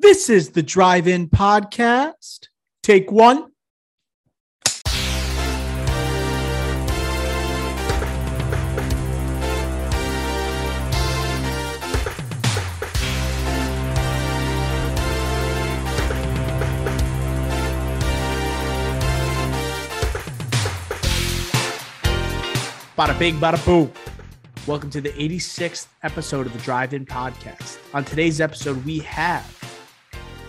This is the Drive In Podcast. Take one. Bada big, bada boom. Welcome to the 86th episode of the Drive In Podcast. On today's episode, we have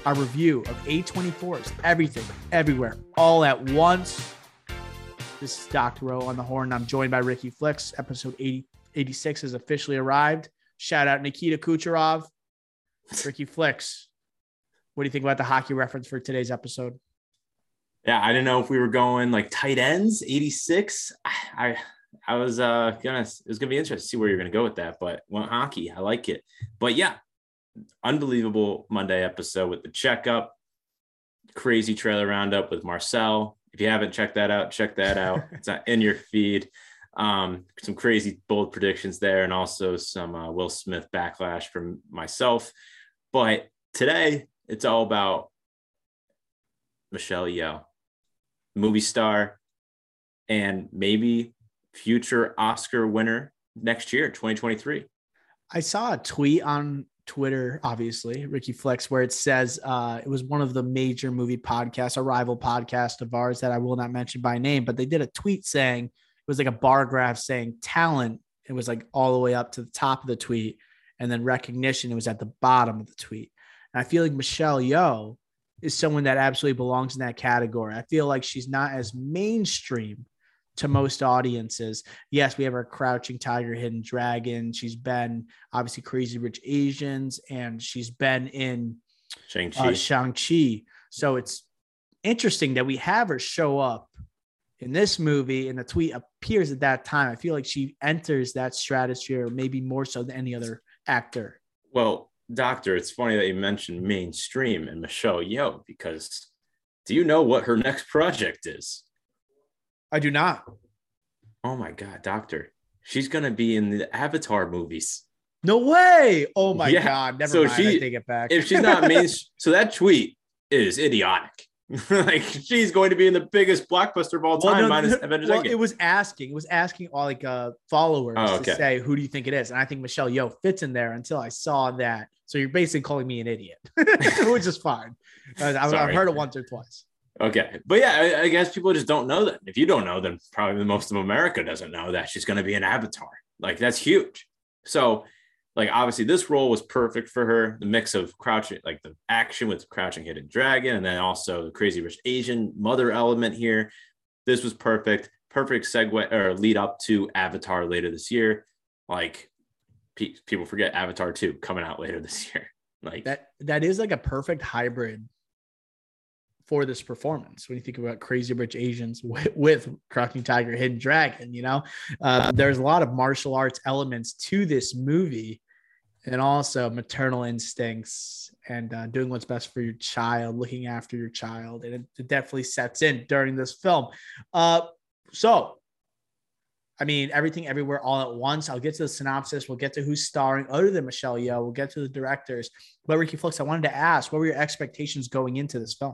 our review of A24's Everything, Everywhere, All at Once. This is Dr. Rowe on the horn. I'm joined by Ricky Flicks. Episode 80, 86 has officially arrived. Shout out Nikita Kucherov. Ricky Flicks, what do you think about the hockey reference for today's episode? Yeah, I didn't know if we were going like tight ends, 86. I I was uh gonna it was gonna be interesting to see where you're gonna go with that, but went hockey. I like it. But yeah, unbelievable Monday episode with the checkup, crazy trailer roundup with Marcel. If you haven't checked that out, check that out. it's in your feed. Um, some crazy bold predictions there, and also some uh, Will Smith backlash from myself. But today, it's all about Michelle Yeoh, movie star, and maybe future Oscar winner next year, 2023. I saw a tweet on Twitter, obviously, Ricky Flex, where it says uh, it was one of the major movie podcasts, a rival podcast of ours that I will not mention by name, but they did a tweet saying it was like a bar graph saying talent. It was like all the way up to the top of the tweet, and then recognition. It was at the bottom of the tweet. And I feel like Michelle Yeoh is someone that absolutely belongs in that category. I feel like she's not as mainstream to most audiences. Yes, we have our Crouching Tiger, Hidden Dragon. She's been obviously Crazy Rich Asians, and she's been in Shang-Chi. Uh, Shang-Chi. So it's interesting that we have her show up in this movie, and the tweet appears at that time. I feel like she enters that stratosphere maybe more so than any other actor. Well, Doctor, it's funny that you mentioned mainstream and Michelle Yeoh because do you know what her next project is? I do not. Oh my god, Doctor. She's gonna be in the Avatar movies. No way. Oh my yeah. god. Never so mind. She, I take it back. if she's not main, so that tweet is idiotic. like she's going to be in the biggest blockbuster of all time, well, no, minus no, Avengers well, It was asking, it was asking all like uh followers oh, okay. to say who do you think it is, and I think Michelle Yeoh fits in there until I saw that. So you're basically calling me an idiot, which is fine. I've heard it once or twice. Okay. But yeah, I, I, guess people just don't know that. If you don't know, then probably most of America doesn't know that she's going to be an avatar. Like that's huge. So, like, obviously, this role was perfect for her. The mix of crouching, like the action with crouching hidden dragon, and then also the crazy rich Asian mother element here. This was perfect. Perfect segue or lead up to Avatar later this year. Like, pe- people forget Avatar 2 coming out later this year. Like, that, that is like a perfect hybrid for this performance. When you think about Crazy Rich Asians with, with Crouching Tiger, Hidden Dragon, you know, uh, there's a lot of martial arts elements to this movie, and also maternal instincts and uh, doing what's best for your child, looking after your child, and it, it definitely sets in during this film. Uh, so. I mean, everything everywhere all at once. I'll get to the synopsis. We'll get to who's starring other than Michelle Yeoh. We'll get to the directors. But Ricky Flux, I wanted to ask, what were your expectations going into this film?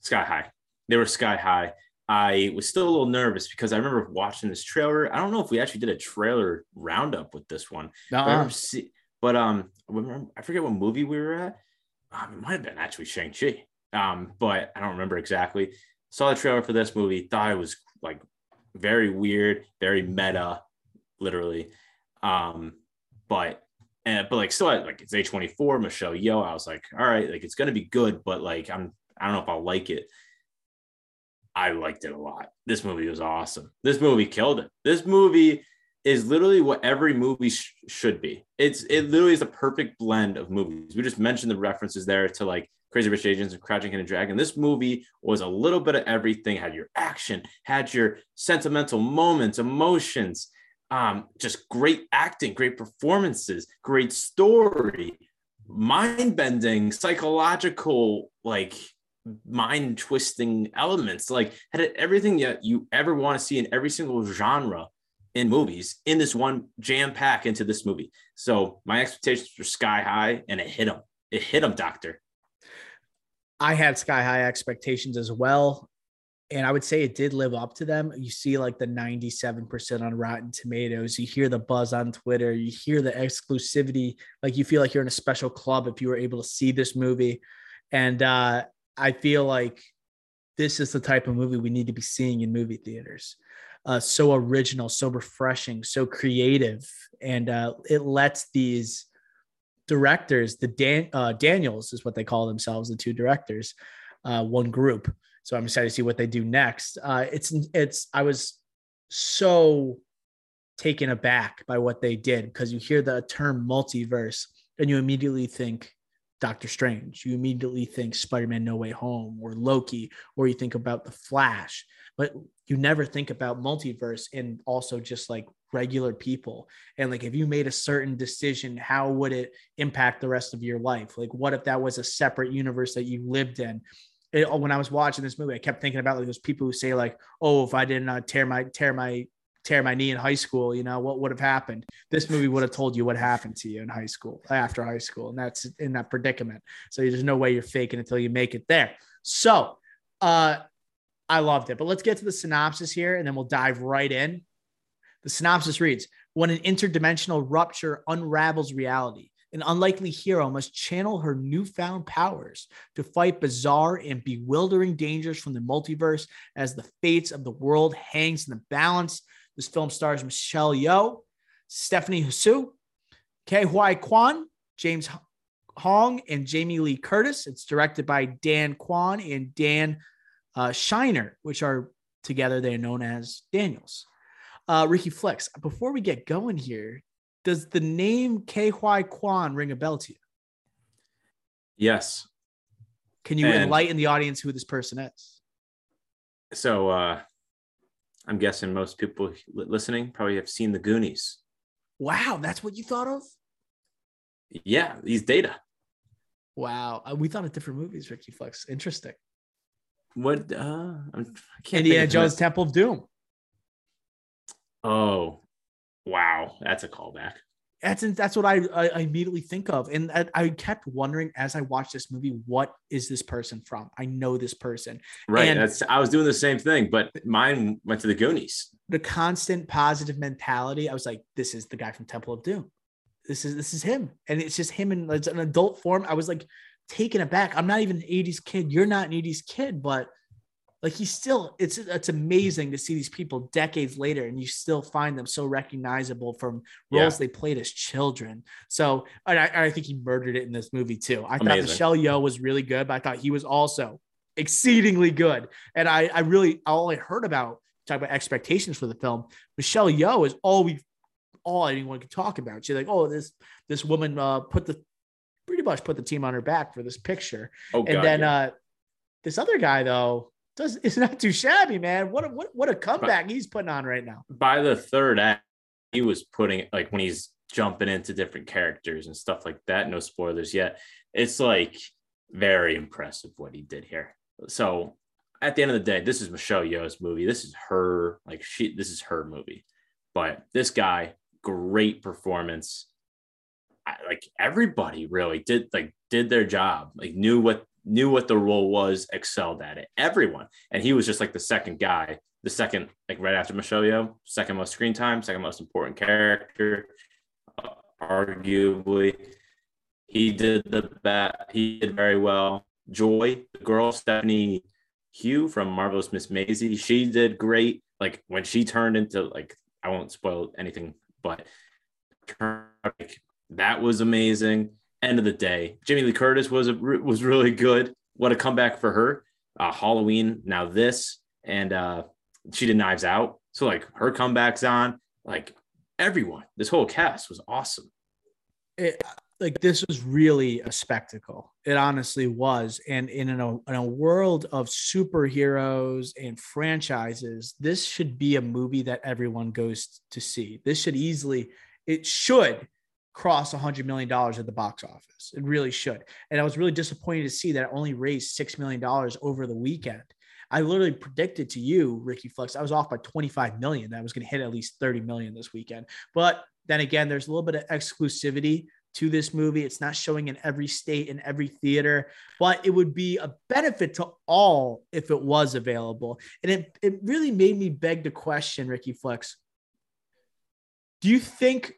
Sky high. They were sky high. I was still a little nervous because I remember watching this trailer. I don't know if we actually did a trailer roundup with this one, uh-uh. but, see, but um, I forget what movie we were at. Um, it might have been actually Shang Chi, um, but I don't remember exactly. Saw the trailer for this movie, thought it was like very weird, very meta, literally. Um, but and but like still like it's A24, Michelle Yeoh. I was like, all right, like it's gonna be good, but like I'm I don't know if I'll like it. I liked it a lot. This movie was awesome. This movie killed it. This movie is literally what every movie sh- should be. It's it literally is a perfect blend of movies. We just mentioned the references there to like Crazy Rich Asians and Crouching Hidden Dragon. This movie was a little bit of everything. Had your action, had your sentimental moments, emotions, um, just great acting, great performances, great story, mind bending, psychological like mind twisting elements like had everything that you ever want to see in every single genre in movies in this one jam pack into this movie so my expectations were sky high and it hit them it hit them doctor I had sky high expectations as well. And I would say it did live up to them. You see like the 97% on Rotten Tomatoes. You hear the buzz on Twitter. You hear the exclusivity. Like you feel like you're in a special club if you were able to see this movie. And uh, I feel like this is the type of movie we need to be seeing in movie theaters. Uh, so original, so refreshing, so creative. And uh, it lets these directors, the Dan, uh, Daniels is what they call themselves, the two directors, uh, one group. So I'm excited to see what they do next. Uh, it's it's I was so taken aback by what they did because you hear the term multiverse and you immediately think Doctor Strange. You immediately think Spider-Man No Way Home or Loki, or you think about the Flash, but you never think about multiverse and also just like regular people. And like if you made a certain decision, how would it impact the rest of your life? Like what if that was a separate universe that you lived in? It, when I was watching this movie, I kept thinking about like those people who say like, "Oh, if I didn't uh, tear my tear my tear my knee in high school, you know, what would have happened? This movie would have told you what happened to you in high school, after high school. And that's in that predicament. So there's no way you're faking until you make it there. So uh I loved it. But let's get to the synopsis here and then we'll dive right in. The synopsis reads When an interdimensional rupture unravels reality, an unlikely hero must channel her newfound powers to fight bizarre and bewildering dangers from the multiverse as the fates of the world hangs in the balance. This film stars Michelle Yeoh, Stephanie Hsu, Ke Huy Quan, James Hong, and Jamie Lee Curtis. It's directed by Dan Kwan and Dan uh, Scheinert, which are together they're known as Daniels. Uh, Ricky Flex, before we get going here, does the name Huy Quan ring a bell to you? Yes. Can you and enlighten the audience who this person is? So, uh, I'm guessing most people listening probably have seen the Goonies. Wow, that's what you thought of? Yeah, these Data. Wow, uh, we thought of different movies, Ricky Flex. Interesting. What? Uh, I can't. Indiana Jones Temple of Doom. Oh, wow, that's a callback. That's that's what I, I immediately think of, and I, I, kept wondering as I watched this movie, what is this person from? I know this person, right? And that's I was doing the same thing, but mine went to the Goonies. The constant positive mentality. I was like, this is the guy from Temple of Doom. This is this is him, and it's just him in it's an adult form. I was like, taken aback. I'm not even an 80s kid. You're not an 80s kid, but like he's still it's it's amazing to see these people decades later and you still find them so recognizable from roles yeah. they played as children. So I, I think he murdered it in this movie too. I amazing. thought Michelle Yeoh was really good, but I thought he was also exceedingly good. And I I really all I heard about talk about expectations for the film. Michelle Yeoh is all we all anyone could talk about. She's like, oh, this this woman uh, put the pretty much put the team on her back for this picture. Oh, and then yeah. uh, this other guy though does is not too shabby, man. What a, what what a comeback he's putting on right now. By the third act, he was putting like when he's jumping into different characters and stuff like that. No spoilers yet. It's like very impressive what he did here. So at the end of the day, this is Michelle Yeoh's movie. This is her like she. This is her movie. But this guy, great performance like everybody really did like did their job, like knew what knew what the role was, excelled at it. Everyone, and he was just like the second guy, the second like right after Michelle Yeoh, second most screen time, second most important character, uh, arguably. He did the bat. He did very well. Joy, the girl Stephanie Hsu from Marvelous Mrs. Maisel, she did great. Like when she turned into like I won't spoil anything, but that was amazing. End of the day, Jamie Lee Curtis was a, was really good. What a comeback for her. Uh, Halloween, now this, and uh, she did Knives Out. So like her comebacks on, like everyone, this whole cast was awesome. It, like this was really a spectacle. It honestly was. And in a, in a world of superheroes and franchises, this should be a movie that everyone goes to see. This should easily, it should cross $100 million at the box office. It really should. And I was really disappointed to see that it only raised $6 million over the weekend. I literally predicted to you, Ricky Flex, I was off by 25 million. That was going to hit at least 30 million this weekend. But then again, there's a little bit of exclusivity to this movie. It's not showing in every state in every theater, but it would be a benefit to all if it was available. And it, it really made me beg the question, Ricky Flex. Do you think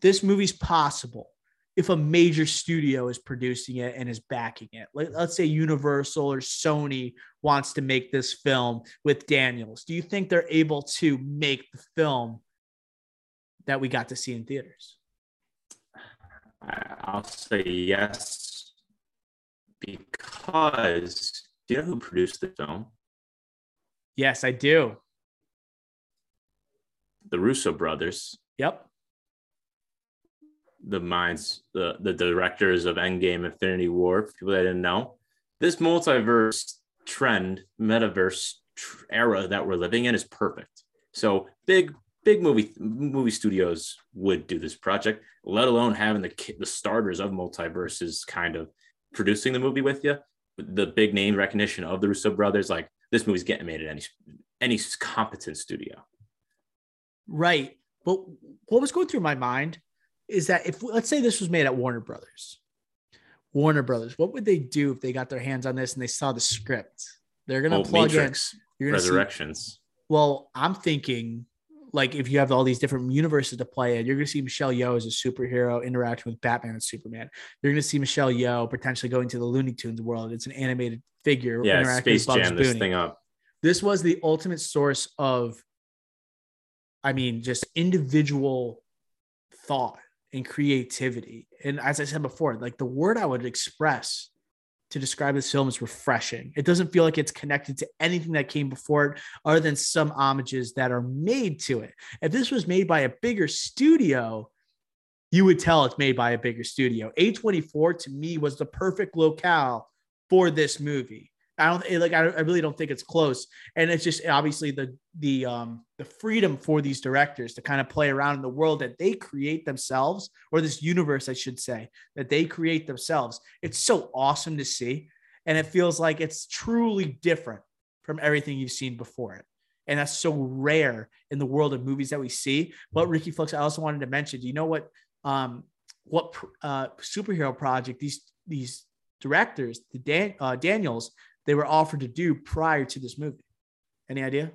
this movie's possible if a major studio is producing it and is backing it? Like, let's say Universal or Sony wants to make this film with Daniels. Do you think they're able to make the film that we got to see in theaters? I'll say yes because do you know who produced the film? Yes, I do. The Russo brothers. Yep. The minds, the, the directors of Endgame, Infinity War, people that didn't know. This multiverse trend, metaverse era that we're living in is perfect. So big big movie movie studios would do this project, let alone having the the starters of multiverses kind of producing the movie with you. The big name recognition of the Russo brothers, like this movie's getting made at any any competent studio. Right. But what was going through my mind is that if let's say this was made at Warner Brothers, Warner Brothers, what would they do if they got their hands on this and they saw the script? They're gonna oh, plug Matrix, in Resurrections. See, well, I'm thinking like if you have all these different universes to play in, you're to see Michelle Yeoh as a superhero interacting with Batman and Superman. You're to see Michelle Yeoh potentially going to the Looney Tunes world. It's an animated figure. Yeah, Space Jam this thing up. This was the ultimate source of, I mean, just individual thought and creativity. And as I said before, like the word I would express to describe this film is refreshing. It doesn't feel like it's connected to anything that came before it, other than some homages that are made to it. If this was made by a bigger studio, you would tell it's made by a bigger studio. A24 to me was the perfect locale for this movie. I don't like. I, I really don't think it's close, and it's just obviously the the um the freedom for these directors to kind of play around in the world that they create themselves, or this universe, I should say, that they create themselves. It's so awesome to see, and it feels like it's truly different from everything you've seen before it, and that's so rare in the world of movies that we see. But Ricky Flex, I also wanted to mention. Do you know what um what uh superhero project these these directors, the Dan, uh, Daniels they were offered to do prior to this movie. Any idea?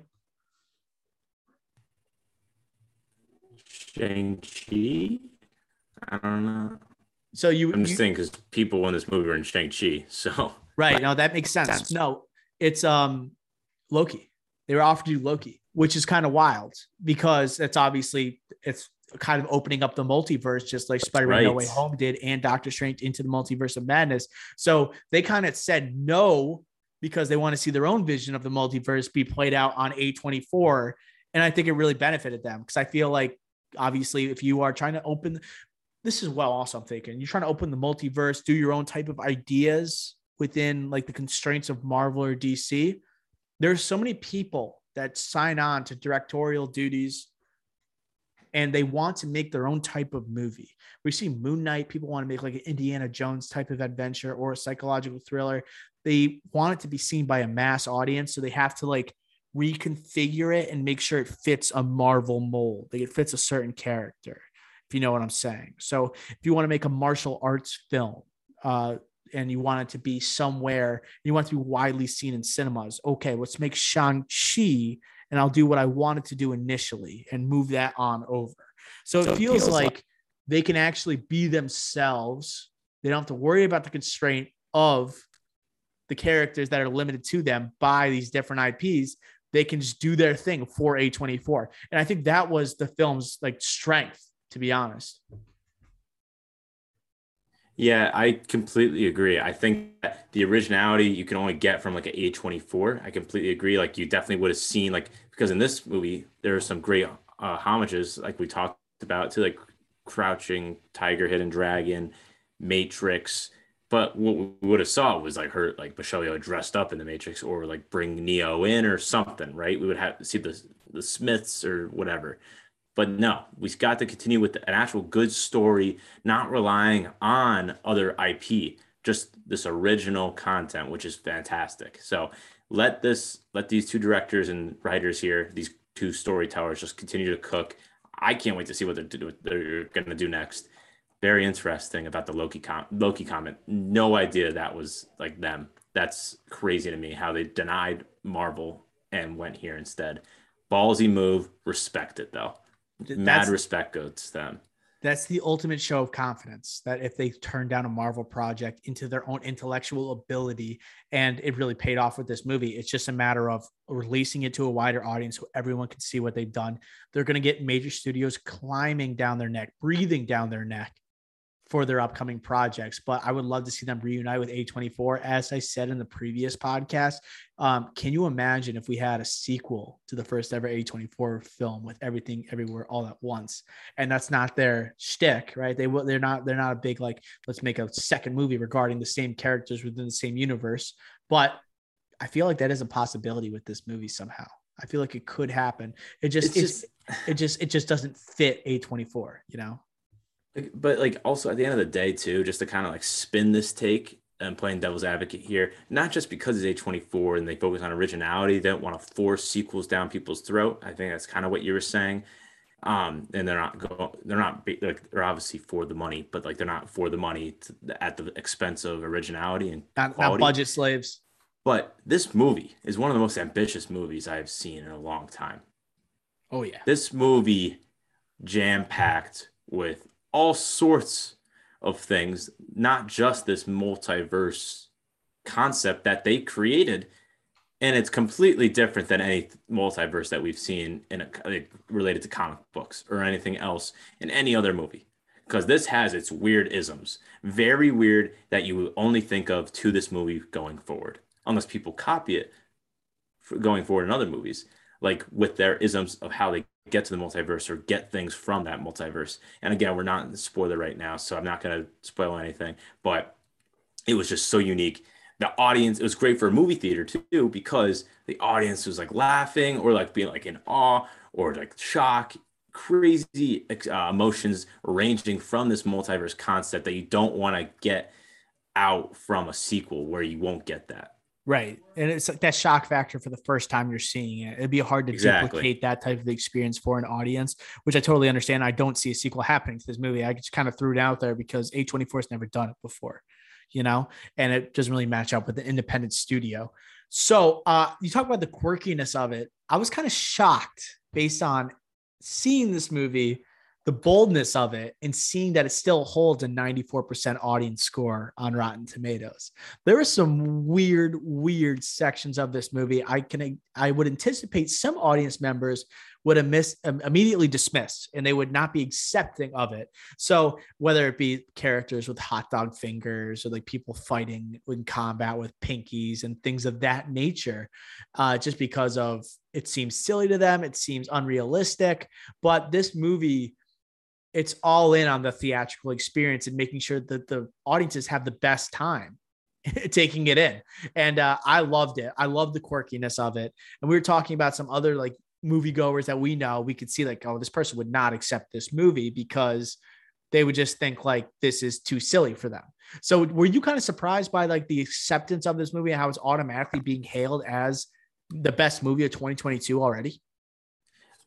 Shang-Chi? I don't know. So you I'm just you, saying because people in this movie are in Shang-Chi. So right. No, that makes sense. sense. No, it's um Loki. They were offered to do Loki, which is kind of wild because it's obviously it's kind of opening up the multiverse, just like Spider-Man right. No Way Home did, and Doctor Strange into the multiverse of madness. So they kind of said no because they want to see their own vision of the multiverse be played out on A24. And I think it really benefited them because I feel like obviously if you are trying to open this is well also I'm thinking you're trying to open the multiverse, do your own type of ideas within like the constraints of Marvel or DC. There's so many people that sign on to directorial duties and they want to make their own type of movie. We see Moon Knight, people want to make like an Indiana Jones type of adventure or a psychological thriller they want it to be seen by a mass audience. So they have to like reconfigure it and make sure it fits a Marvel mold. Like it fits a certain character, if you know what I'm saying. So if you want to make a martial arts film, uh, and you want it to be somewhere, you want it to be widely seen in cinemas. Okay, let's make Shang-Chi and I'll do what I wanted to do initially and move that on over. So, so it, feels it, feels like, like they can actually be themselves. They don't have to worry about the constraint of the characters that are limited to them by these different IPs, they can just do their thing for A24. And I think that was the film's like strength, to be honest. Yeah, I completely agree. I think the originality you can only get from like an A24. I completely agree. Like you definitely would have seen like because in this movie there are some great uh, homages like we talked about to like Crouching Tiger, Hidden Dragon, Matrix, but what we would have saw was like her, like Yeoh dressed up in the Matrix, or like bring Neo in or something, right? We would have see the the Smiths or whatever. But no, we've got to continue with an actual good story, not relying on other IP, just this original content, which is fantastic. So let this, let these two directors and writers here, these two storytellers, just continue to cook. I can't wait to see what they're, they're going to do next very interesting about the Loki com- Loki comment. No idea that was like them. That's crazy to me how they denied Marvel and went here instead. Ballsy move, respect it though. That's, Mad respect goes to them. That's the ultimate show of confidence that if they turn down a Marvel project into their own intellectual ability, and it really paid off with this movie, it's just a matter of releasing it to a wider audience so everyone can see what they've done. They're going to get major studios climbing down their neck, breathing down their neck for their upcoming projects. But I would love to see them reunite with A24. As I said in the previous podcast, um, can you imagine if we had a sequel to the first ever A24 film with everything everywhere all at once? And that's not their shtick, right? They will. They're not. They're not a big like. Let's make a second movie regarding the same characters within the same universe. But I feel like that is a possibility with this movie somehow. I feel like it could happen. It just, it's just, it just, it just doesn't fit A24. You know but like also at the end of the day too just to kind of like spin this take and playing devil's advocate here not just because it's a24 and they focus on originality they don't want to force sequels down people's throat i think that's kind of what you were saying. Um and they're not go they're not like they're obviously for the money but like they're not for the money to, at the expense of originality and not, not budget slaves. But this movie is one of the most ambitious movies i've seen in a long time. Oh yeah. This movie jam packed with all sorts of things, not just this multiverse concept that they created. And it's completely different than any multiverse that we've seen in a, related to comic books or anything else in any other movie. Because this has its weird isms, very weird that you only think of to this movie going forward, unless people copy it going forward in other movies, like with their isms of how they get to the multiverse or get things from that multiverse. And again, we're not in the spoiler right now, so I'm not going to spoil anything, but it was just so unique. The audience, it was great for a movie theater too, because the audience was like laughing or like being like in awe or like shock, crazy uh, emotions ranging from this multiverse concept that you don't want to get out from a sequel where you won't get that. Right. And it's like that shock factor for the first time you're seeing it. It'd be hard to exactly. duplicate that type of experience for an audience, which I totally understand. I don't see a sequel happening to this movie. I just kind of threw it out there because A24 has never done it before, you know, and it doesn't really match up with the independent studio. So uh, you talk about the quirkiness of it. I was kind of shocked based on seeing this movie the boldness of it and seeing that it still holds a 94% audience score on Rotten Tomatoes. There are some weird, weird sections of this movie. I can I would anticipate some audience members would have missed um, immediately dismissed and they would not be accepting of it. So whether it be characters with hot dog fingers or like people fighting in combat with pinkies and things of that nature, uh, just because of it seems silly to them, it seems unrealistic. But this movie it's all in on the theatrical experience and making sure that the audiences have the best time taking it in. And uh, I loved it. I love the quirkiness of it. And we were talking about some other like moviegoers that we know. We could see like, oh, this person would not accept this movie because they would just think like this is too silly for them. So were you kind of surprised by like the acceptance of this movie and how it's automatically being hailed as the best movie of 2022 already?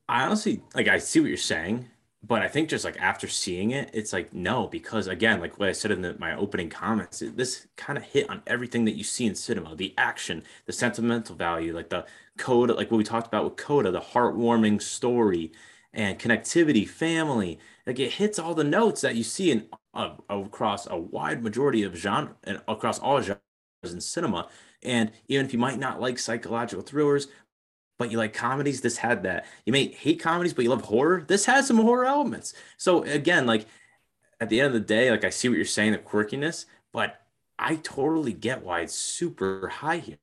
I honestly like I see what you're saying but I think just like after seeing it, it's like no, because again, like what I said in the, my opening comments, it, this kind of hit on everything that you see in cinema: the action, the sentimental value, like the coda, like what we talked about with coda, the heartwarming story, and connectivity, family. Like it hits all the notes that you see in uh, across a wide majority of genre and across all genres in cinema. And even if you might not like psychological thrillers but you like comedies. This had that. You may hate comedies, but you love horror. This has some horror elements. So again, like at the end of the day, like I see what you're saying, the quirkiness, but I totally get why it's super high here.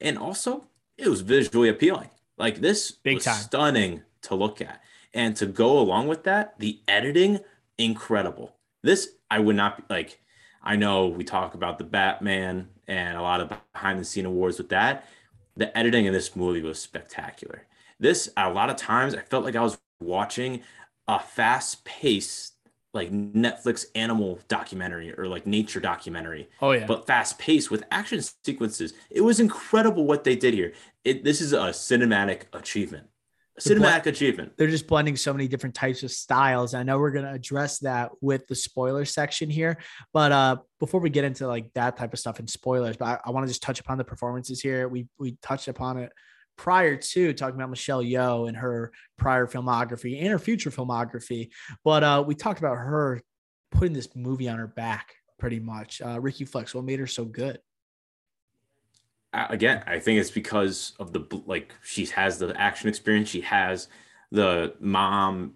And also, it was visually appealing. Like this Big was time. stunning to look at. And to go along with that, the editing, incredible. This I would not be like. I know we talk about the Batman and a lot of behind the scene awards with that the editing in this movie was spectacular. This, a lot of times, I felt like I was watching a fast paced, like Netflix animal documentary or like nature documentary. Oh, yeah. But fast paced with action sequences. It was incredible what they did here. It, this is a cinematic achievement. Cinematic achievement. They're just blending so many different types of styles. I know we're going to address that with the spoiler section here, but uh, before we get into like that type of stuff and spoilers, but I, I want to just touch upon the performances here. We we touched upon it prior to talking about Michelle Yeoh and her prior filmography and her future filmography, but uh, we talked about her putting this movie on her back pretty much. Uh, Ricky Flex, what made her so good? Again, I think it's because of the like she has the action experience, she has the mom,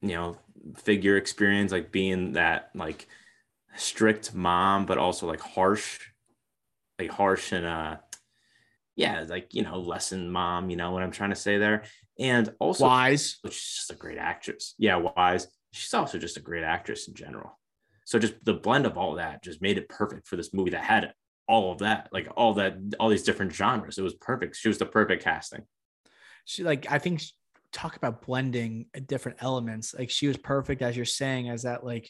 you know, figure experience, like being that like strict mom, but also like harsh, like harsh and uh yeah, like you know, lesson mom, you know what I'm trying to say there. And also wise, which is just a great actress. Yeah, wise. She's also just a great actress in general. So just the blend of all that just made it perfect for this movie that had all of that, like all that, all these different genres. It was perfect. She was the perfect casting. She like I think talk about blending uh, different elements. Like she was perfect, as you're saying, as that like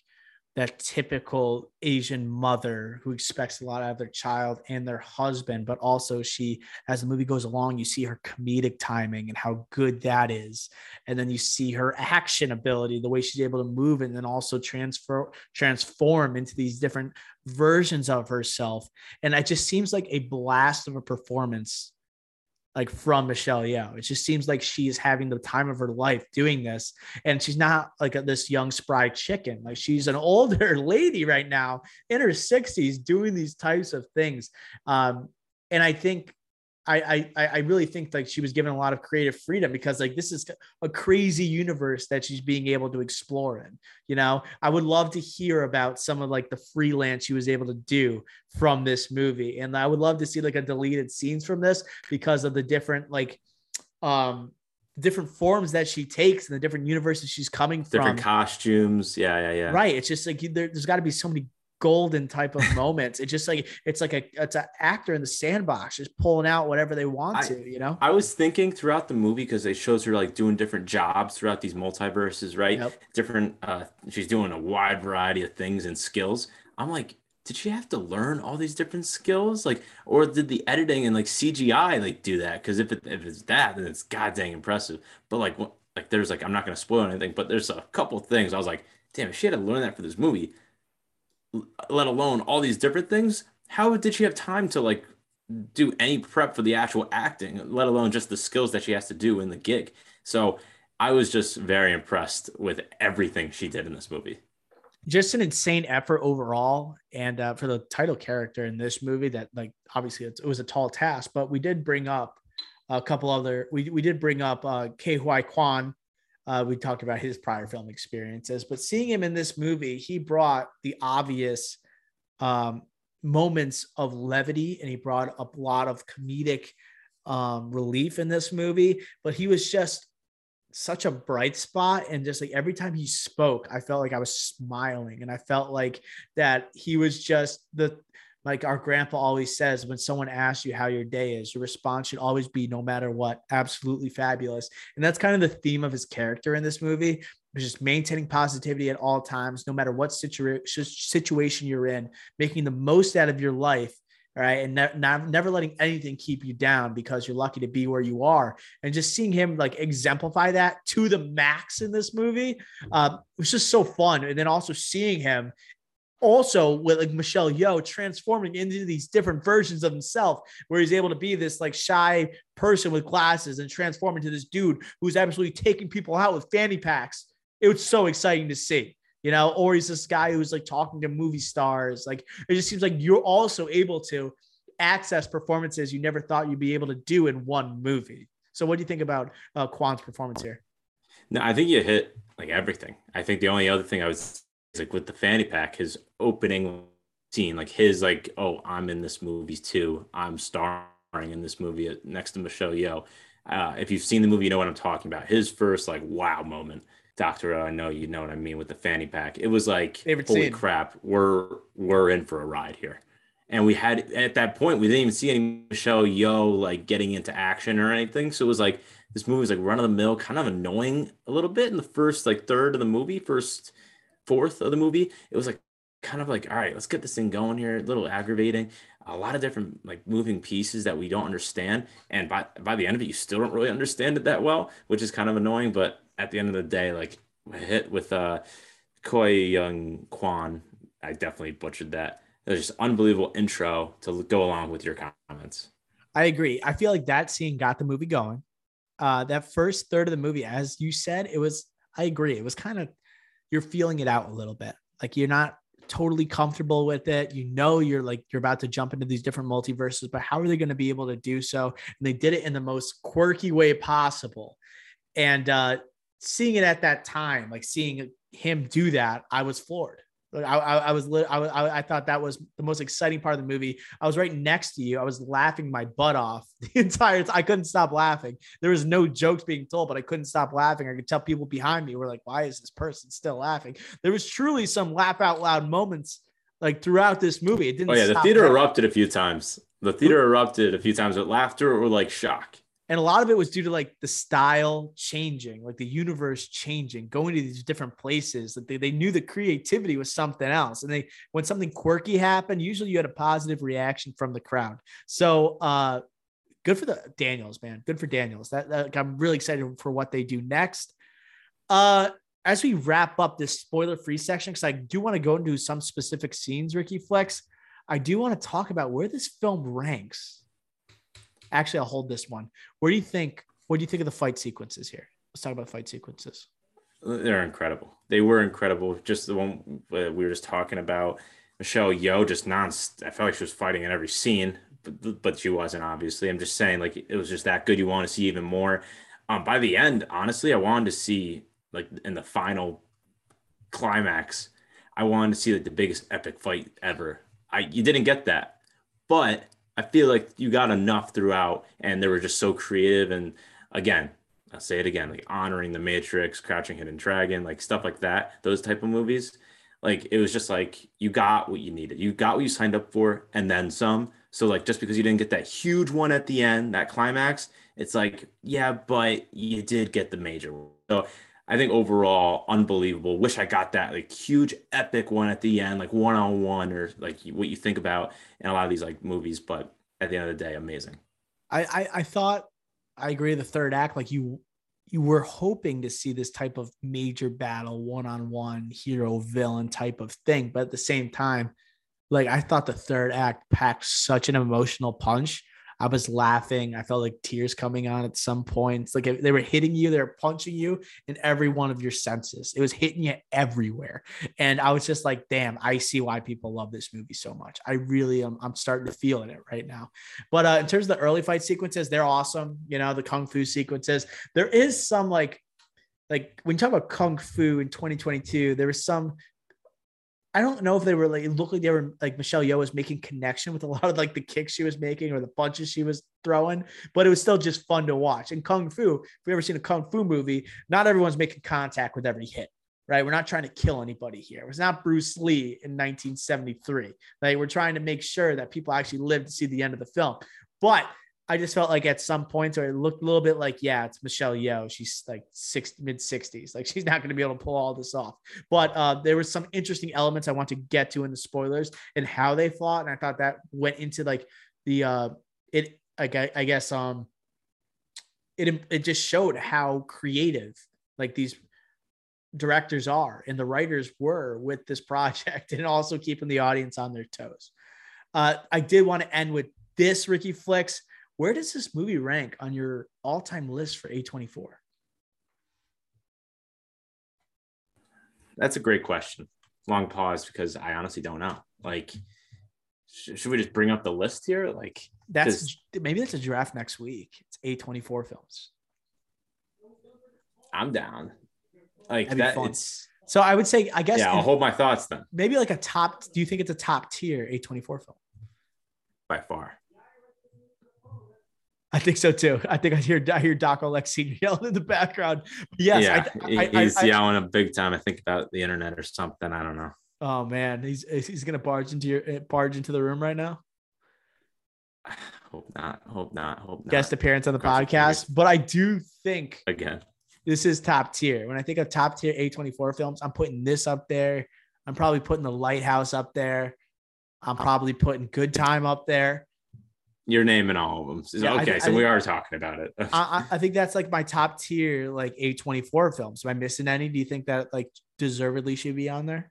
that typical Asian mother who expects a lot out of their child and their husband, but also she, as the movie goes along, you see her comedic timing and how good that is. And then you see her action ability, the way she's able to move and then also transfer transform into these different versions of herself. And it just seems like a blast of a performance like from Michelle Yeoh. It just seems like she's having the time of her life doing this. And she's not like this young, spry chicken. Like she's an older lady right now in her 60s doing these types of things. Um, and I think I, I I really think like she was given a lot of creative freedom because like this is a crazy universe that she's being able to explore in. You know, I would love to hear about some of like the freelance she was able to do from this movie, and I would love to see like a deleted scenes from this because of the different like um different forms that she takes and the different universes she's coming different from. Different costumes. Yeah, yeah, yeah. Right. It's just like there, has got to be so many golden type of moments. It's just like it's like a it's an actor in the sandbox just pulling out whatever they want I, to, you know. I was thinking throughout the movie because it shows her like doing different jobs throughout these multiverses, right? Yep. Different uh she's doing a wide variety of things and skills. I'm like, did she have to learn all these different skills? Like, or did the editing and like CGI like do that? Because if it if it's that, then it's god dang impressive. But like like there's like I'm not gonna spoil anything, but there's a couple things I was like, damn, if she had to learn that for this movie, let alone all these different things how did she have time to like do any prep for the actual acting let alone just the skills that she has to do in the gig? So i was just very impressed with everything she did in this movie. Just an insane effort overall and uh, for the title character in this movie that like obviously it was a tall task but we did bring up a couple other we, we did bring up uh Ke Huy Quan uh, we talked about his prior film experiences, but seeing him in this movie, he brought the obvious um, moments of levity and he brought a lot of comedic um, relief in this movie. But he was just such a bright spot and just like every time he spoke i felt like i was smiling and i felt like that he was just the like our grandpa always says when someone asks you how your day is your response should always be no matter what absolutely fabulous. And that's kind of the theme of his character in this movie just maintaining positivity at all times no matter what situa- situation you're in making the most out of your life right? And ne- ne- never letting anything keep you down because you're lucky to be where you are. And just seeing him like exemplify that to the max in this movie uh, was just so fun. And then also seeing him also with like Michelle Yeoh transforming into these different versions of himself, where he's able to be this like shy person with glasses and transform into this dude who's absolutely taking people out with fanny packs. It was so exciting to see, you know, or he's this guy who's like talking to movie stars. Like it just seems like you're also able to access performances you never thought you'd be able to do in one movie. So, what do you think about uh, Quan's performance here? No, I think you hit like everything. I think the only other thing I was like with the fanny pack, his opening scene, like his like, oh, I'm in this movie too. I'm starring in this movie next to Michelle Yeoh. Uh, if you've seen the movie, you know what I'm talking about. His first like wow moment, Doctor O, I know you know what I mean with the fanny pack. It was like, Favorite holy scene. crap, we're we're in for a ride here. And we had at that point we didn't even see any Michelle Yeoh like getting into action or anything. So it was like this movie was like run of the mill, kind of annoying a little bit in the first like third of the movie, first fourth of the movie, it was like kind of like, all right, let's get this thing going here. A little aggravating. A lot of different like moving pieces that we don't understand. And by by the end of it, you still don't really understand it that well, which is kind of annoying. But at the end of the day, like hit with uh Koi Young Kwan, I definitely butchered that. It was just unbelievable intro to go along with your comments. I agree. I feel like that scene got the movie going. Uh, that first third of the movie, as you said, it was. I agree. It was kind of you're feeling it out a little bit. Like you're not totally comfortable with it. You know, you're like, you're about to jump into these different multiverses, but how are they going to be able to do so? And they did it in the most quirky way possible. And uh, seeing it at that time, like seeing him do that, I was floored. Like I, I, I was, I, I, I thought that was the most exciting part of the movie. I was right next to you. I was laughing my butt off the entire time. I couldn't stop laughing. There was no jokes being told, but I couldn't stop laughing. I could tell people behind me were like, "Why is this person still laughing?" There was truly some laugh out loud moments like throughout this movie. It didn't. Oh yeah, the theater erupted a few times. The theater erupted a few times with laughter or like shock and a lot of it was due to like the style changing like the universe changing going to these different places that they, they knew the creativity was something else. And they when something quirky happened usually you had a positive reaction from the crowd. So uh good for the daniels man. Good for daniels. That, that i'm really excited for what they do next. Uh as we wrap up this spoiler free section because i do want to go into some specific scenes ricky flex i do want to talk about where this film ranks Actually, I'll hold this one. Where do you think? What do you think of the fight sequences here? Let's talk about fight sequences. They're incredible. They were incredible. Just the one we were just talking about. Michelle Yeoh just non. I felt like she was fighting in every scene, but but she wasn't. Obviously, I'm just saying like it was just that good. You want to see even more. Um, by the end, honestly, I wanted to see like in the final climax. I wanted to see like the biggest epic fight ever. I you didn't get that, but I feel like you got enough throughout, and they were just so creative. And again, I'll say it again, like honoring the Matrix, Crouching Hidden Dragon, like stuff like that. Those type of movies, like it was just like you got what you needed, you got what you signed up for, and then some. So like just because you didn't get that huge one at the end, that climax, it's like yeah, but you did get the major. So I think overall, unbelievable. Wish I got that like huge epic one at the end, like one on one, or like what you think about in a lot of these like movies. But at the end of the day, amazing. I I, I thought I agree. The third act, like you you were hoping to see this type of major battle, one on one, hero villain type of thing, but at the same time, like I thought the third act packed such an emotional punch I was laughing. I felt like tears coming on at some points. Like they were hitting you, they were punching you in every one of your senses. It was hitting you everywhere. And I was just like, damn, I see why people love this movie so much. I really am. I'm starting to feel it right now. But uh, in terms of the early fight sequences, they're awesome. You know, the kung fu sequences. There is some like like when you talk about kung fu in 2022, there was some I don't know if they were like it looked like they were like Michelle Yeoh was making connection with a lot of like the kicks she was making or the punches she was throwing, but it was still just fun to watch. And Kung Fu, if you've ever seen a Kung Fu movie, not everyone's making contact with every hit, right? We're not trying to kill anybody here. It was not Bruce Lee in 1973. Like we're trying to make sure that people actually live to see the end of the film. But I just felt like at some points where it looked a little bit like, yeah, it's Michelle Yeoh. She's like six mid 60s. Like she's not going to be able to pull all this off. But uh, there was some interesting elements I want to get to in the spoilers and how they fought. And I thought that went into like the uh it like I, I guess um it it just showed how creative like these directors are and the writers were with this project and also keeping the audience on their toes. Uh, I did want to end with this Ricky Flicks where does this movie rank on your all-time list for A24? That's a great question. Long pause because I honestly don't know. Like, sh- should we just bring up the list here? Like, that's maybe that's a draft next week. It's A24 films. I'm down. Like that. It's so I would say, I guess. Yeah, I'll hold my thoughts then. Maybe like a top. Do you think it's a top tier A24 film? By far. I think so too. I think I hear I hear Doc Senior yelling in the background. Yes, yeah, I, I, he's I, yelling a big time. I think about the internet or something. I don't know. Oh man, he's he's gonna barge into your eh, barge into the room right now. Hope not. Hope not. Hope not. Guest appearance on the podcast, but I do think again this is top tier. When I think of top tier A24 films, I'm putting this up there. I'm probably putting the lighthouse up there. I'm probably putting good time up there. You're naming all of them. Yeah, okay, I, so I, we are talking about it. I, I, think that's like my top tier, like A24 films. Am I missing any? Do you think that like deservedly should be on there?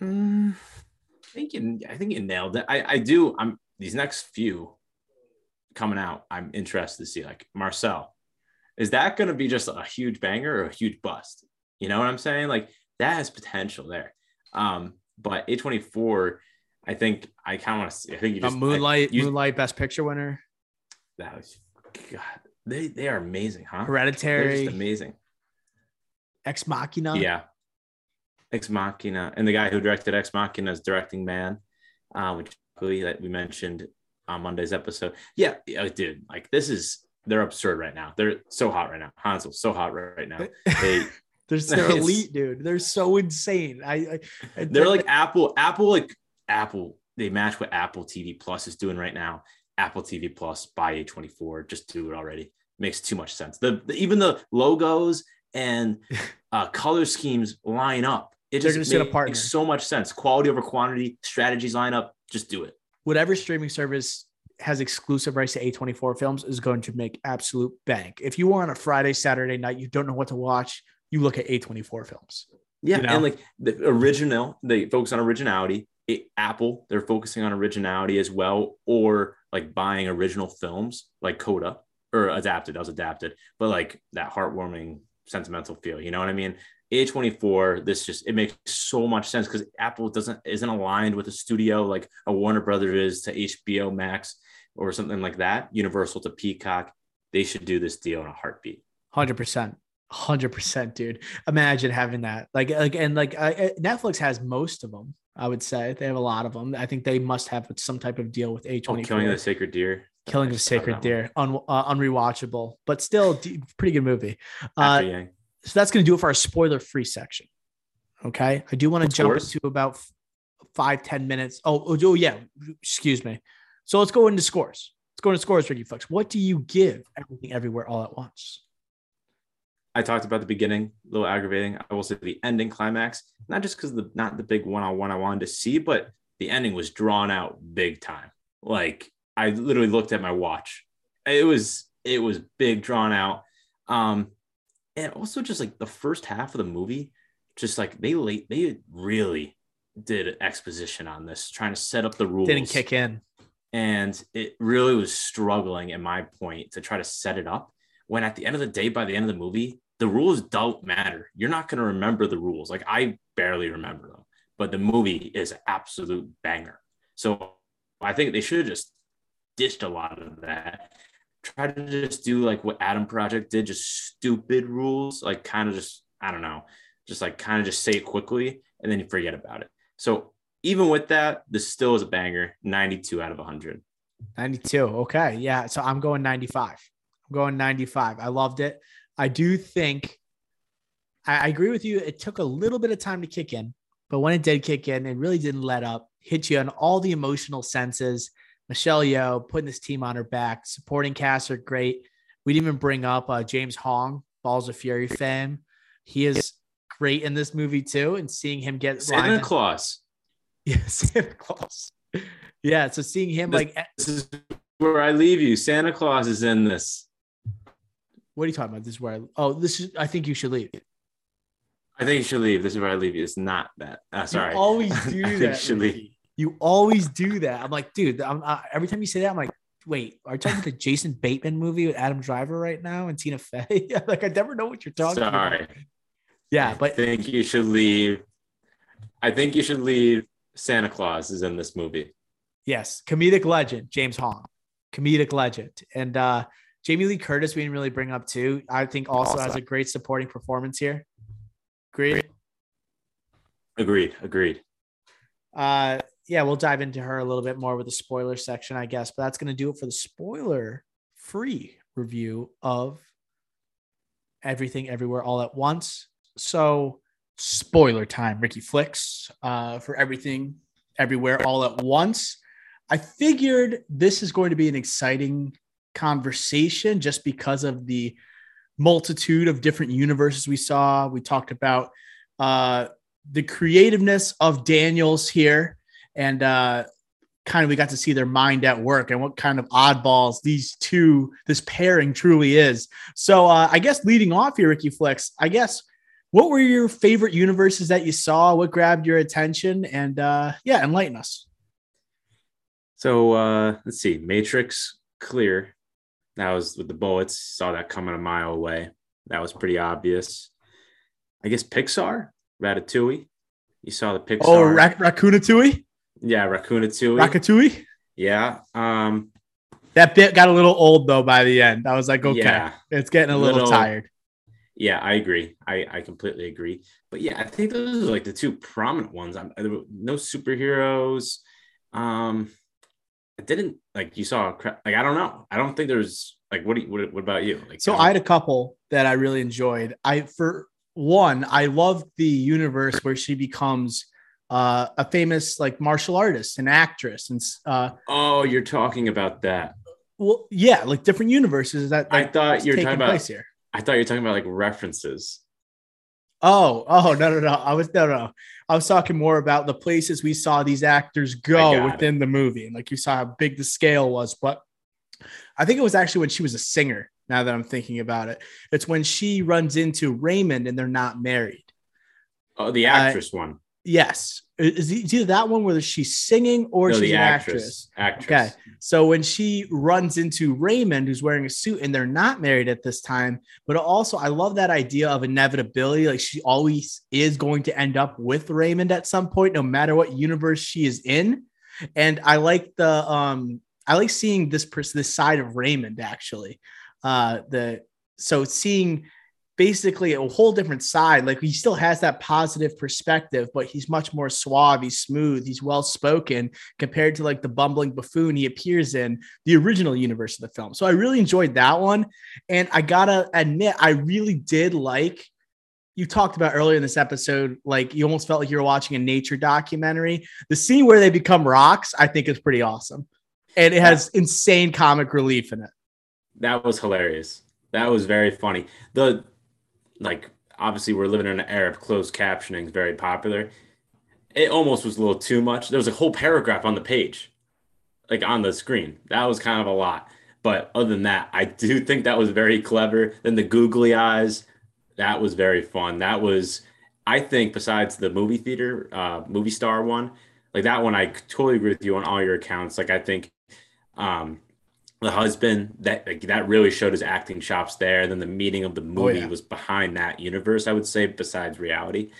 Mm, I think you, I think you nailed it. I, I do. I'm these next few coming out. I'm interested to see like Marcel. Is that going to be just a huge banger or a huge bust? You know what I'm saying? Like that has potential there. Um, but A24, I think I kind of want to see. I think you just Moonlight, I, you, Moonlight Best Picture winner. That was God. They they are amazing, huh? Hereditary, amazing. Ex Machina. Yeah, Ex Machina, and the guy who directed Ex Machina is directing man, uh, which that we mentioned on Monday's episode. Yeah, yeah, dude, like this is they're absurd right now. They're so hot right now. Hansel's so hot right now. They they're, they're elite, dude. They're so insane. I, I they're like Apple, Apple, like Apple. They match what Apple TV Plus is doing right now. Apple TV Plus by A24. Just do it already. Makes too much sense. The, the even the logos and uh, color schemes line up. It just makes, makes so much sense. Quality over quantity, strategies line up. Just do it. Whatever streaming service has exclusive rights to A24 films is going to make absolute bank. If you are on a Friday, Saturday night, you don't know what to watch, you look at A24 films. Yeah. You know? And like the original, they focus on originality. It, Apple, they're focusing on originality as well, or like buying original films like Coda or adapted, that was adapted, but like that heartwarming, sentimental feel. You know what I mean? A24, this just it makes so much sense because Apple doesn't isn't aligned with a studio like a Warner Brothers is to HBO Max or something like that, Universal to Peacock. They should do this deal in a heartbeat. Hundred percent. Hundred percent, dude. Imagine having that. Like, like, and like, uh, Netflix has most of them. I would say they have a lot of them. I think they must have some type of deal with A twenty. Oh, killing the sacred deer. Killing the sacred deer, Un, uh, unrewatchable, but still pretty good movie. Uh, so that's going to do it for our spoiler free section. Okay, I do want to jump into about five ten minutes. Oh, oh, oh, yeah, excuse me. So let's go into scores. Let's go into scores, Ricky Flex. What do you give everything everywhere all at once? I talked about the beginning, a little aggravating. I will say the ending climax, not just because the not the big one on one I wanted to see, but the ending was drawn out big time. Like I literally looked at my watch. It was it was big drawn out. Um, and also just like the first half of the movie, just like they late they really did exposition on this, trying to set up the rules. Didn't kick in. And it really was struggling at my point to try to set it up. When at the end of the day, by the end of the movie, the rules don't matter. You're not going to remember the rules. Like I barely remember them, but the movie is absolute banger. So I think they should have just dished a lot of that. Try to just do like what Adam Project did, just stupid rules, like kind of just, I don't know, just like kind of just say it quickly and then you forget about it. So even with that, this still is a banger 92 out of 100. 92. Okay. Yeah. So I'm going 95. I'm going 95. I loved it. I do think I, I agree with you. It took a little bit of time to kick in, but when it did kick in, it really didn't let up, hit you on all the emotional senses. Michelle Yeoh putting this team on her back, supporting cast are great. We didn't even bring up uh, James Hong, Balls of Fury fame. He is great in this movie too, and seeing him get Santa Claus. Yeah, Santa Claus. Yeah, so seeing him this, like this is where I leave you. Santa Claus is in this. What are you talking about? This is where I oh, this is I think you should leave. I think you should leave. This is where I leave you. It's not that. Uh, sorry. You always do that. You, you always do that. I'm like, dude. I'm, uh, every time you say that, I'm like, wait, are you talking about the Jason Bateman movie with Adam Driver right now and Tina Fey? like, I never know what you're talking sorry. about. Yeah, but I think you should leave. I think you should leave. Santa Claus is in this movie. Yes, comedic legend James Hong, comedic legend, and uh Jamie Lee Curtis, we didn't really bring up too. I think also has a great supporting performance here. Agreed. Agreed. Agreed. Uh, yeah, we'll dive into her a little bit more with the spoiler section, I guess. But that's going to do it for the spoiler free review of Everything Everywhere All at Once. So, spoiler time, Ricky Flicks, uh, for Everything Everywhere All at Once. I figured this is going to be an exciting conversation just because of the multitude of different universes we saw. We talked about uh, the creativeness of Daniels here, and uh, kind of we got to see their mind at work and what kind of oddballs these two, this pairing truly is. So uh, I guess leading off here, Ricky Flex, I guess what were your favorite universes that you saw? What grabbed your attention? And uh, yeah, enlighten us. So uh, let's see, Matrix clear. That was with the bullets. Saw that coming a mile away. That was pretty obvious. I guess Pixar, Ratatouille. You saw the Pixar. Oh, Ra- Raccoonatouille. Yeah, Raccoonatouille. Ratatouille. Yeah. Um, that bit got a little old though by the end. I was like, okay, yeah, it's getting a little, little tired. Yeah, I agree. I, I completely agree. But yeah, I think those are like the two prominent ones. I'm, no superheroes. Um, I didn't like you saw like I don't know. I don't think there's like what do you, what, what about you? Like so, I had a couple that I really enjoyed. I for one, I loved the universe where she becomes uh, a famous like martial artist, an actress, and uh, oh, you're talking about that. Well, yeah, like different universes that, that I thought you were talking about here. I thought you were talking about like references. Oh, oh no, no, no. I was no, no. I was talking more about the places we saw these actors go within it. the movie, and like you saw how big the scale was. But I think it was actually when she was a singer. Now that I'm thinking about it, it's when she runs into Raymond and they're not married. Oh, the actress uh, one. Yes. Is it either that one where she's singing or no, she's an actress. actress. Okay. So when she runs into Raymond, who's wearing a suit, and they're not married at this time, but also I love that idea of inevitability. Like she always is going to end up with Raymond at some point, no matter what universe she is in. And I like the um I like seeing this person this side of Raymond actually. Uh the so seeing basically a whole different side. Like he still has that positive perspective, but he's much more suave, he's smooth, he's well spoken compared to like the bumbling buffoon he appears in the original universe of the film. So I really enjoyed that one. And I gotta admit, I really did like you talked about earlier in this episode, like you almost felt like you were watching a nature documentary. The scene where they become rocks, I think is pretty awesome. And it has insane comic relief in it. That was hilarious. That was very funny. The like obviously we're living in an era of closed captioning is very popular. It almost was a little too much. There was a whole paragraph on the page, like on the screen. That was kind of a lot. But other than that, I do think that was very clever. Then the googly eyes, that was very fun. That was, I think, besides the movie theater, uh, movie star one, like that one, I totally agree with you on all your accounts. Like I think um, the husband that like, that really showed his acting chops there. Then the meaning of the oh, movie oh, yeah. was behind that universe, I would say, besides reality.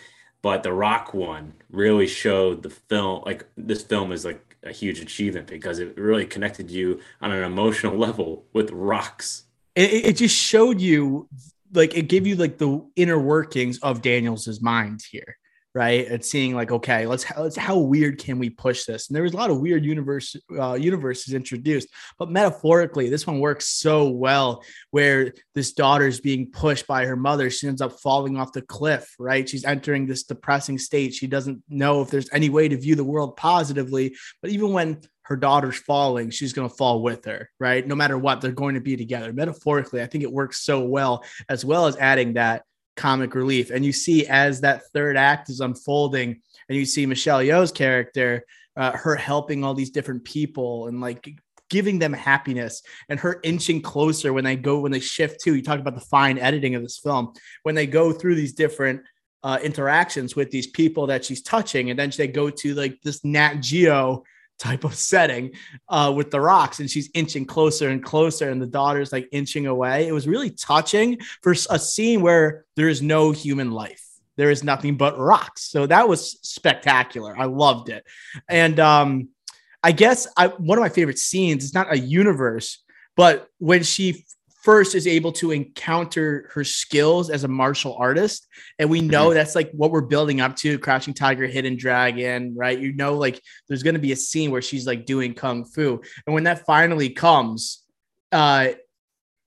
But the Rock one really showed the film like this film is like a huge achievement because it really connected you on an emotional level with rocks. It, it just showed you like it gave you like the inner workings of Daniels's mind here right? And seeing like, okay, let's, let's how weird can we push this? And there was a lot of weird universe uh, universes introduced, but metaphorically, this one works so well. Where this daughter's being pushed by her mother, she ends up falling off the cliff, right? She's entering this depressing state. She doesn't know if there's any way to view the world positively, but even when her daughter's falling, she's going to fall with her, right? No matter what, they're going to be together. Metaphorically, I think it works so well, as well as adding that comic relief. And you see as that third act is unfolding, and you see Michelle Yeoh's character, uh, her helping all these different people and like giving them happiness and her inching closer when they go when they shift to you talked about the fine editing of this film when they go through these different uh, interactions with these people that she's touching and then they go to like this nat geo type of setting uh, with the rocks and she's inching closer and closer and the daughter's like inching away. It was really touching for a scene where there is no human life. There is nothing but rocks. So that was spectacular. I loved it. And um i guess i one of my favorite scenes is not a universe but when she first is able to encounter her skills as a martial artist. And we know mm-hmm. that's like what we're building up to Crouching Tiger, Hidden Dragon, right? You know, like there's going to be a scene where she's like doing Kung Fu. And when that finally comes, uh,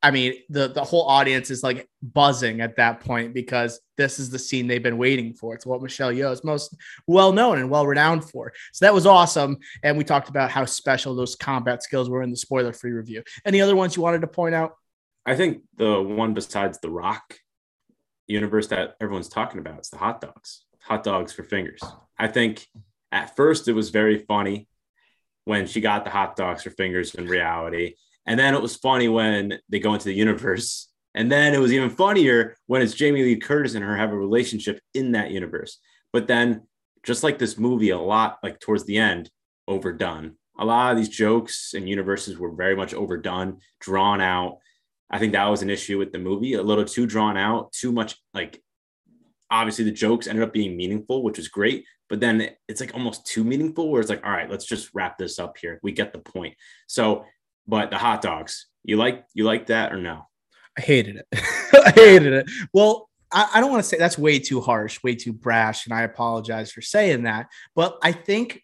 I mean, the, the whole audience is like buzzing at that point because this is the scene they've been waiting for. It's what Michelle Yeoh is most well known and well renowned for. So that was awesome. And we talked about how special those combat skills were in the spoiler free review. Any other ones you wanted to point out? I think the one besides The Rock, universe that everyone's talking about. is the hot dogs, hot dogs for fingers. I think at first it was very funny when she got the hot dogs for fingers in reality. And then it was funny when they go into the universe. And then it was even funnier when it's Jamie Lee Curtis and her have a relationship in that universe. But then, just like this movie, a lot like towards the end, overdone. A lot of these jokes and universes were very much overdone, drawn out. I think that was an issue with the movie, a little too drawn out, too much like obviously the jokes ended up being meaningful, which was great, but then it's like almost too meaningful where it's like, all right, let's just wrap this up here. We get the point. So, but the hot dogs, you like you like that or no? I hated it. I hated it. Well, I, I don't want to say that's way too harsh, way too brash, and I apologize for saying that. But I think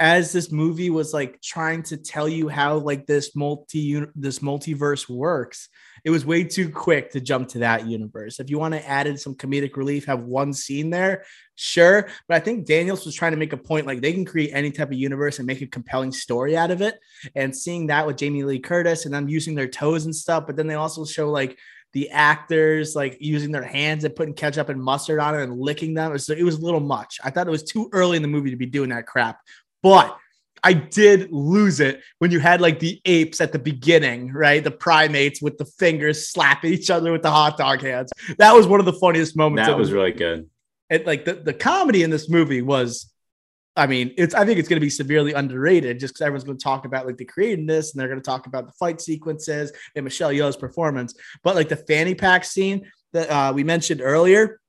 as this movie was like trying to tell you how like this multi this multiverse works it was way too quick to jump to that universe if you want to add in some comedic relief have one scene there sure but i think daniels was trying to make a point like they can create any type of universe and make a compelling story out of it and seeing that with jamie lee curtis and them using their toes and stuff but then they also show like the actors like using their hands and putting ketchup and mustard on it and licking them. It was, it was a little much. I thought it was too early in the movie to be doing that crap. But I did lose it when you had like the apes at the beginning, right? The primates with the fingers slapping each other with the hot dog hands. That was one of the funniest moments. That was really good. And like the, the comedy in this movie was, I mean, it's I think it's going to be severely underrated just because everyone's going to talk about like the creativeness and they're going to talk about the fight sequences and Michelle Yeoh's performance. But like the fanny pack scene that uh, we mentioned earlier,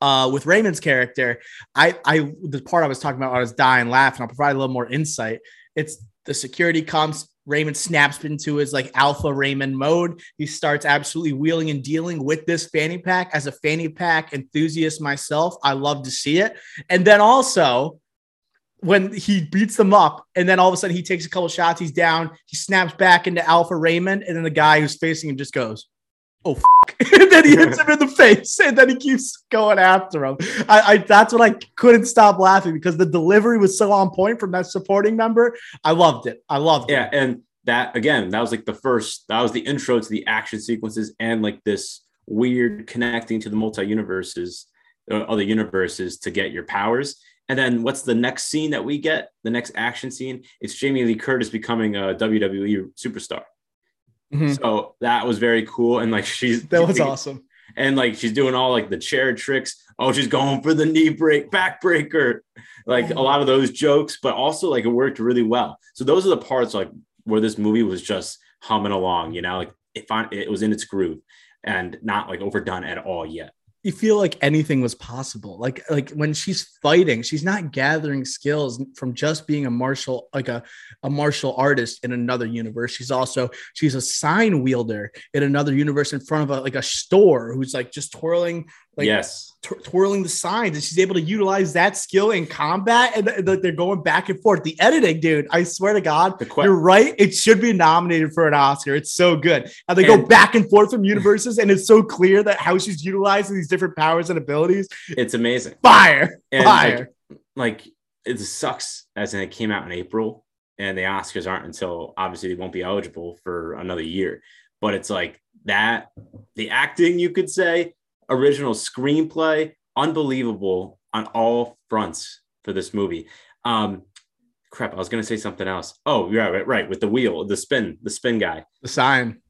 uh, with Raymond's character, I, I, the part I was talking about, I was dying laughing. I'll provide a little more insight. It's the security comes, Raymond snaps into his like alpha Raymond mode. He starts absolutely wheeling and dealing with this fanny pack. As a fanny pack enthusiast myself, I love to see it. And then also, when he beats them up, and then all of a sudden he takes a couple shots, he's down, he snaps back into Alpha Raymond, and then the guy who's facing him just goes, oh and then he hits him in the face and then he keeps going after him. I, I, that's what i couldn't stop laughing because the delivery was so on point from that supporting member. I loved it. I loved yeah, it. Yeah and that again that was like the first that was the intro to the action sequences and like this weird connecting to the multi-universes uh, other universes to get your powers. And then what's the next scene that we get? The next action scene it's jamie lee curtis becoming a wwe superstar Mm-hmm. So that was very cool. And like she's that was awesome. And like she's doing all like the chair tricks. Oh, she's going for the knee break, back breaker, like a lot of those jokes, but also like it worked really well. So those are the parts like where this movie was just humming along, you know, like it, found it was in its groove and not like overdone at all yet you feel like anything was possible. Like like when she's fighting, she's not gathering skills from just being a martial like a, a martial artist in another universe. She's also she's a sign wielder in another universe in front of a like a store who's like just twirling like yes twirling the signs and she's able to utilize that skill in combat and th- they're going back and forth. The editing dude i swear to god que- you're right it should be nominated for an oscar. It's so good. And they and- go back and forth from universes and it's so clear that how she's utilizing these different powers and abilities. It's amazing. Fire! And fire! like, like it sucks as in it came out in april and the oscars aren't until obviously they won't be eligible for another year. But it's like that the acting you could say original screenplay, unbelievable on all fronts for this movie. Um, crap, I was gonna say something else. Oh, yeah, right, right, with the wheel, the spin, the spin guy, the sign.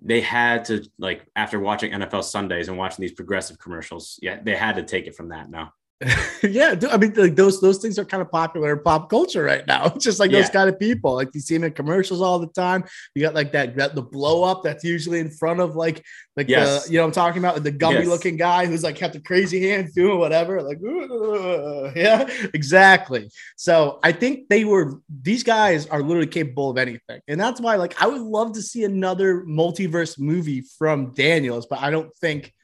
They had to like after watching NFL Sundays and watching these progressive commercials, yeah, they had to take it from that now. yeah, I mean, like those those things are kind of popular in pop culture right now. It's just like yeah. those kind of people. Like you see them in commercials all the time. You got like that, that the blow up that's usually in front of like like yes. the you know I'm talking about the gummy yes. looking guy who's like got the crazy hands doing whatever. Like yeah, exactly. So I think they were these guys are literally capable of anything, and that's why like I would love to see another multiverse movie from Daniels, but I don't think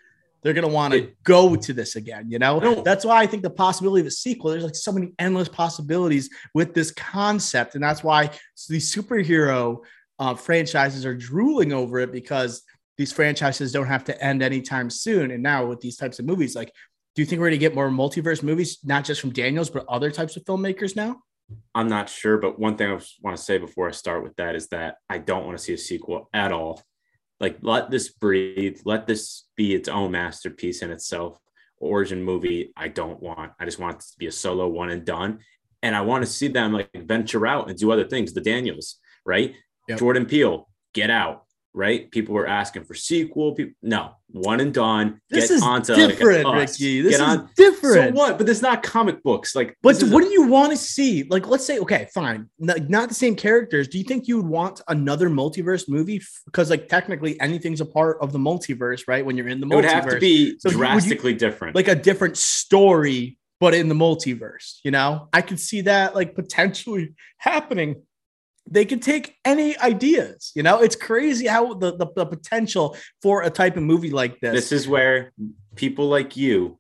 they're going to want to go to this again. You know, that's why I think the possibility of a sequel, there's like so many endless possibilities with this concept. And that's why these superhero uh, franchises are drooling over it because these franchises don't have to end anytime soon. And now with these types of movies, like, do you think we're going to get more multiverse movies, not just from Daniels, but other types of filmmakers now? I'm not sure, but one thing I want to say before I start with that is that I don't want to see a sequel at all Like, let this breathe. Let this be its own masterpiece in itself. Origin movie, I don't want. I just want it to be a solo one and done. And I want to see them like venture out and do other things. The Daniels, right? Yep. Jordan Peele, get out right? People were asking for sequel. People, no, one and done. This get is onto different, like Ricky. This get is on. different. So what? But it's not comic books. Like, but what a- do you want to see? Like, let's say, okay, fine, not, not, the same characters. Do you think you would want another multiverse movie? Because like technically, anything's a part of the multiverse, right? When you're in the multiverse, it would have to be so drastically you, different, like a different story. But in the multiverse, you know, I could see that like potentially happening they can take any ideas. You know, it's crazy how the, the, the potential for a type of movie like this. This is where people like you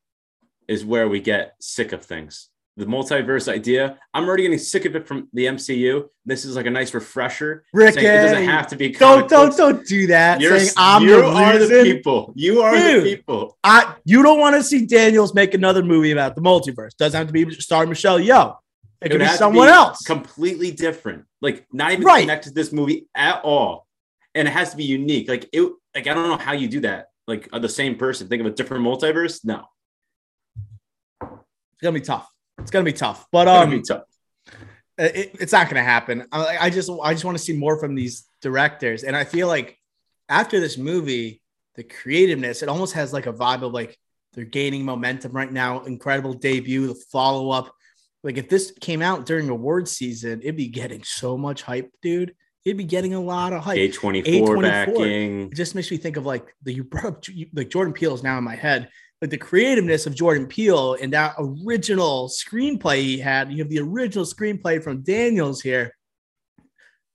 is where we get sick of things. The multiverse idea, I'm already getting sick of it from the MCU. This is like a nice refresher. Rick, it doesn't have to be. Don't don't don't do that. You're, saying I'm you the are the people. You are Dude, the people. I you don't want to see Daniels make another movie about the multiverse. Doesn't have to be starring Michelle Yeoh. It, it could be someone be else. Completely different. Like not even right. connected to this movie at all. And it has to be unique. Like it like I don't know how you do that. Like the same person. Think of a different multiverse. No. It's gonna be tough. It's gonna be tough. But um be tough. It, it's not gonna happen. I, I just I just want to see more from these directors. And I feel like after this movie, the creativeness, it almost has like a vibe of like they're gaining momentum right now. Incredible debut, the follow up like if this came out during award season, it'd be getting so much hype, dude. It'd be getting a lot of hype. A24, backing. It just makes me think of like the you brought up like Jordan Peele is now in my head. Like the creativeness of Jordan Peele and that original screenplay he had. You have the original screenplay from Daniels here.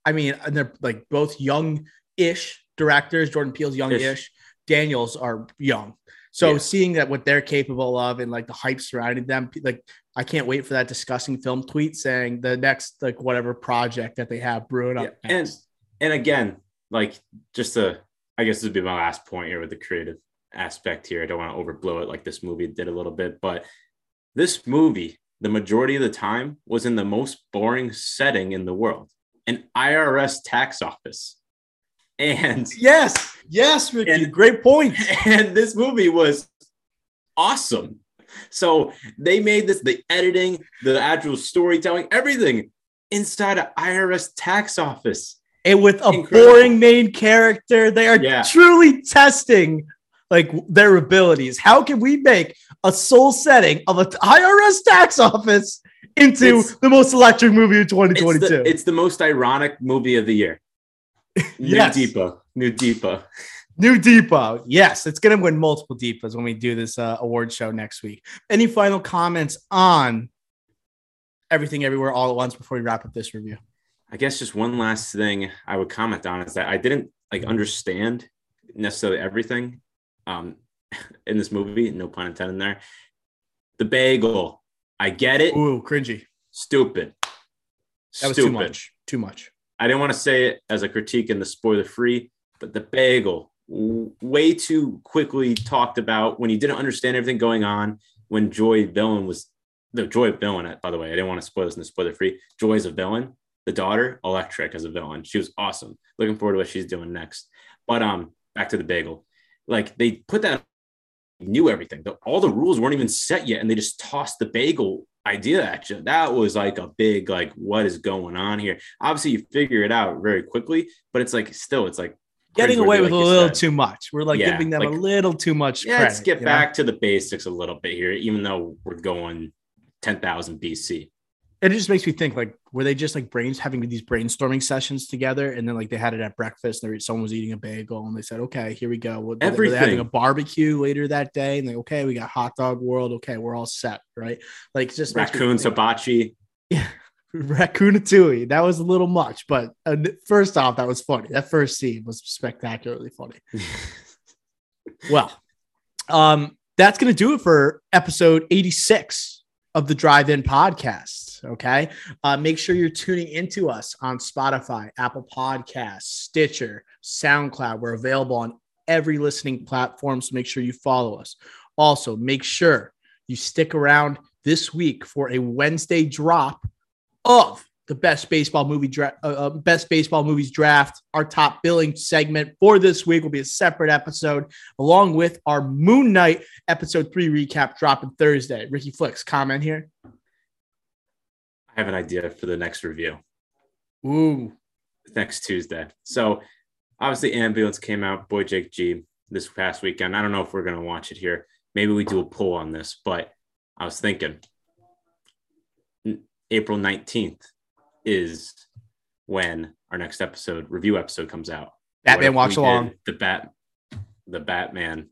I mean, they're like both young-ish directors. Jordan Peele's young-ish. Daniels are young. So yeah. seeing that what they're capable of and like the hype surrounding them, like I can't wait for that discussing film tweet saying the next like whatever project that they have brewing up. And and again, like just to I guess this would be my last point here with the creative aspect here. I don't want to overblow it like this movie did a little bit, but this movie, the majority of the time, was in the most boring setting in the world, an IRS tax office. And yes, yes, Ricky, and, great point. And this movie was awesome. So they made this the editing, the actual storytelling, everything inside an IRS tax office. And with a Incredible. boring main character, they are yeah. truly testing like their abilities. How can we make a soul setting of an IRS tax office into it's, the most electric movie of 2022? It's the, it's the most ironic movie of the year. Yes. New Deepa. New Deepa. New Deepa. Yes, it's going to win multiple Deepas when we do this uh, award show next week. Any final comments on everything everywhere all at once before we wrap up this review? I guess just one last thing I would comment on is that I didn't like understand necessarily everything um, in this movie. No pun intended there. The bagel. I get it. Ooh, cringy. Stupid. That was too much. Too much. I didn't want to say it as a critique in the spoiler free, but the bagel way too quickly talked about when you didn't understand everything going on. When Joy Villain was the Joy Villain, by the way, I didn't want to spoil this in the spoiler free. Joy is a villain. The daughter, Electric, as a villain. She was awesome. Looking forward to what she's doing next. But um, back to the bagel. Like they put that knew everything. The, all the rules weren't even set yet, and they just tossed the bagel idea you. That was like a big like, what is going on here? Obviously, you figure it out very quickly, but it's like still, it's like getting away with like a little said. too much. We're like yeah, giving them like, a little too much. Yeah, credit, let's get back know? to the basics a little bit here, even though we're going 10,000 BC. It just makes me think like, were they just like brains having these brainstorming sessions together? And then like they had it at breakfast and someone was eating a bagel and they said, okay, here we go. What, Everything. Were having a barbecue later that day and like, okay, we got hot dog world. Okay, we're all set. Right. Like just raccoon hibachi. Yeah. Ratatouille. That was a little much, but uh, first off, that was funny. That first scene was spectacularly funny. well, um, that's going to do it for episode 86 of the Drive In Okay. Uh, make sure you're tuning into us on Spotify, Apple Podcasts, Stitcher, SoundCloud. We're available on every listening platform. So make sure you follow us. Also, make sure you stick around this week for a Wednesday drop of the best baseball movie draft, uh, uh, best baseball movies draft. Our top billing segment for this week will be a separate episode, along with our Moon Knight episode three recap dropping Thursday. Ricky Flicks, comment here. Have an idea for the next review. Ooh, next Tuesday. So obviously, Ambulance came out. Boy, Jake G this past weekend. I don't know if we're gonna watch it here. Maybe we do a poll on this, but I was thinking April 19th is when our next episode review episode comes out. Batman watch along. The bat the Batman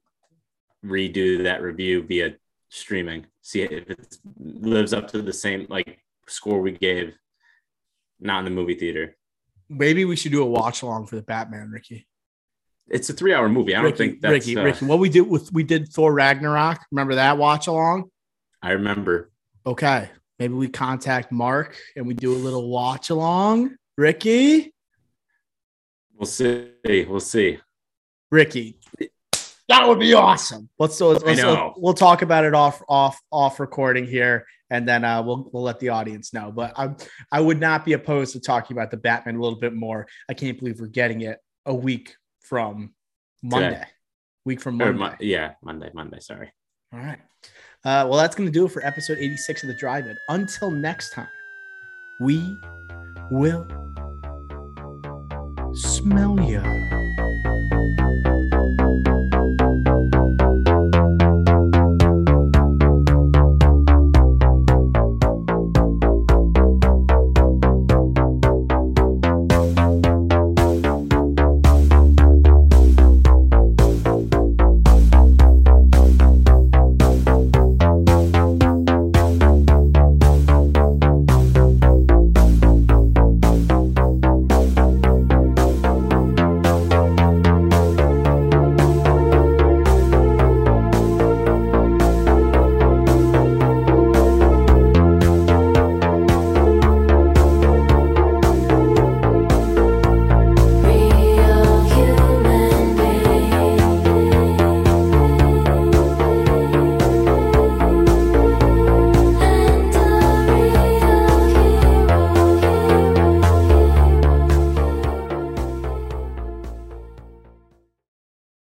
redo that review via streaming. See if it lives up to the same like score we gave not in the movie theater. Maybe we should do a watch along for the Batman, Ricky. It's a three hour movie. I don't think that's Ricky, uh, Ricky. What we did with we did Thor Ragnarok. Remember that watch along? I remember. Okay. Maybe we contact Mark and we do a little watch along. Ricky? We'll see. We'll see. Ricky. That would be awesome. Let's, let's, let's, let's we'll talk about it off off off recording here and then uh, we'll we'll let the audience know. But I I would not be opposed to talking about the Batman a little bit more. I can't believe we're getting it a week from Monday. Today. Week from Monday. Mo- yeah, Monday. Monday. Sorry. All right. Uh, well, that's going to do it for episode 86 of the Drive In. Until next time, we will smell you.